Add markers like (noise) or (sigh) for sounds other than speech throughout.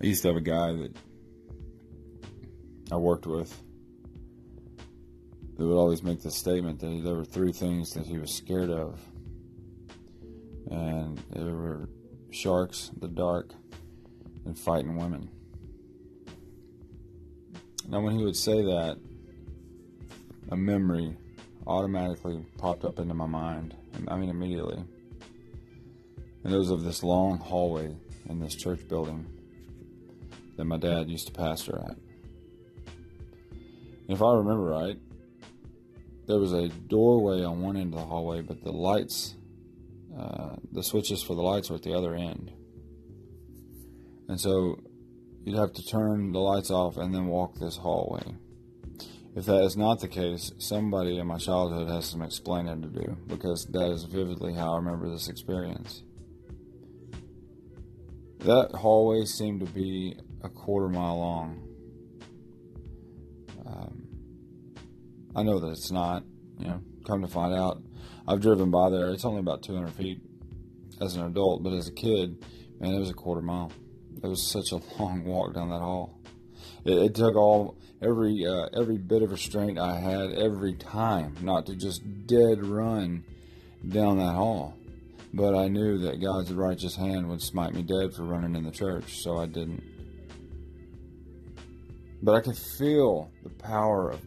I used to have a guy that I worked with that would always make the statement that there were three things that he was scared of. And there were sharks, the dark, and fighting women. Now, when he would say that, a memory automatically popped up into my mind. I mean, immediately. And it was of this long hallway in this church building that my dad used to pastor at. If I remember right, there was a doorway on one end of the hallway, but the lights, uh, the switches for the lights were at the other end. And so you'd have to turn the lights off and then walk this hallway. If that is not the case, somebody in my childhood has some explaining to do because that is vividly how I remember this experience. That hallway seemed to be a quarter mile long. Um, I know that it's not, you know, come to find out, I've driven by there. It's only about 200 feet as an adult, but as a kid, man, it was a quarter mile. It was such a (laughs) long walk down that hall. It, it took all every uh, every bit of restraint I had every time not to just dead run down that hall. But I knew that God's righteous hand would smite me dead for running in the church, so I didn't. But I could feel the power of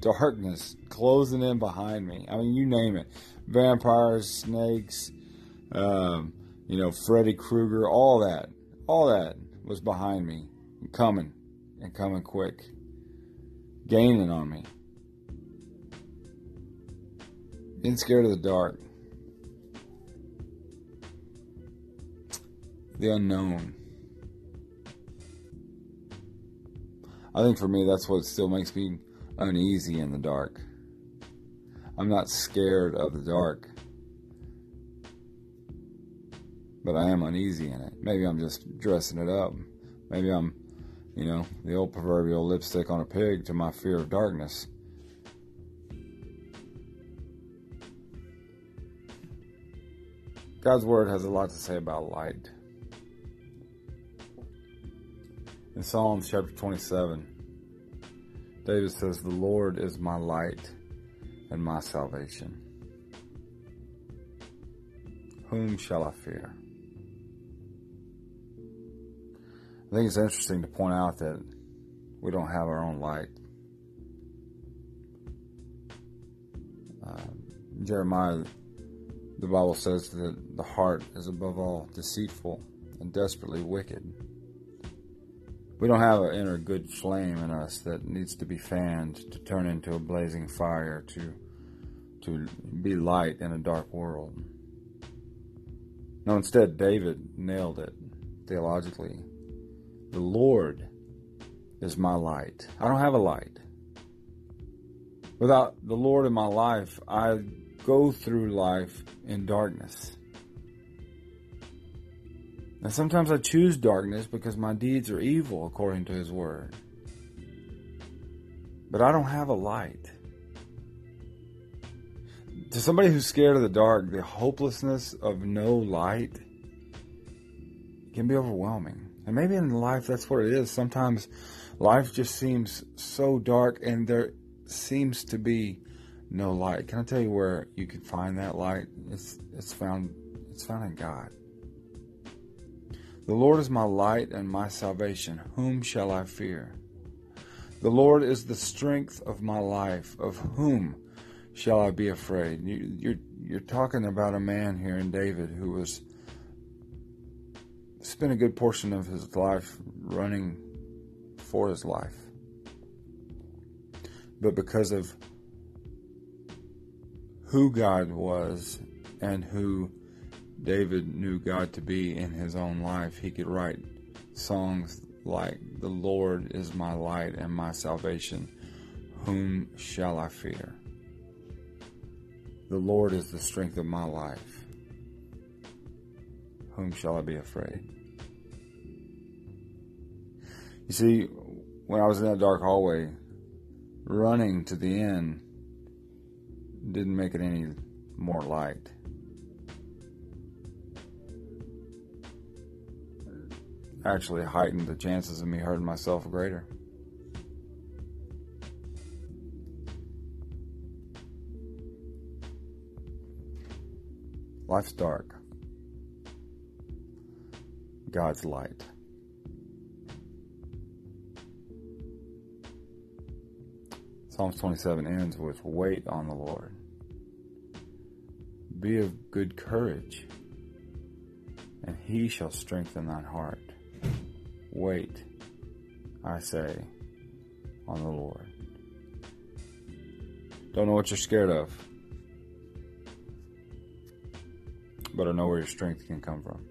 darkness closing in behind me. I mean, you name it vampires, snakes, um, you know, Freddy Krueger, all that. All that was behind me, coming and coming quick, gaining on me. Being scared of the dark, the unknown. I think for me, that's what still makes me uneasy in the dark. I'm not scared of the dark, but I am uneasy in it. Maybe I'm just dressing it up. Maybe I'm, you know, the old proverbial lipstick on a pig to my fear of darkness. God's Word has a lot to say about light. In Psalms chapter 27, David says, The Lord is my light and my salvation. Whom shall I fear? I think it's interesting to point out that we don't have our own light. Uh, Jeremiah, the Bible says that the heart is above all deceitful and desperately wicked. We don't have an inner good flame in us that needs to be fanned to turn into a blazing fire to to be light in a dark world. No, instead, David nailed it theologically. The Lord is my light. I don't have a light. Without the Lord in my life, I go through life in darkness. And sometimes I choose darkness because my deeds are evil according to His Word. But I don't have a light. To somebody who's scared of the dark, the hopelessness of no light can be overwhelming. And maybe in life that's what it is. Sometimes life just seems so dark and there seems to be no light. Can I tell you where you can find that light? It's it's found it's found in God. The Lord is my light and my salvation. Whom shall I fear? The Lord is the strength of my life. Of whom shall I be afraid? You, you're you're talking about a man here in David who was spent a good portion of his life running for his life. But because of who God was and who David knew God to be in his own life, he could write songs like, The Lord is my light and my salvation. Whom shall I fear? The Lord is the strength of my life. Whom shall I be afraid? You see, when I was in that dark hallway, running to the end didn't make it any more light. Actually heightened the chances of me hurting myself greater. Life's dark. God's light. Psalms 27 ends with Wait on the Lord. Be of good courage, and he shall strengthen thine heart. Wait, I say, on the Lord. Don't know what you're scared of, but I know where your strength can come from.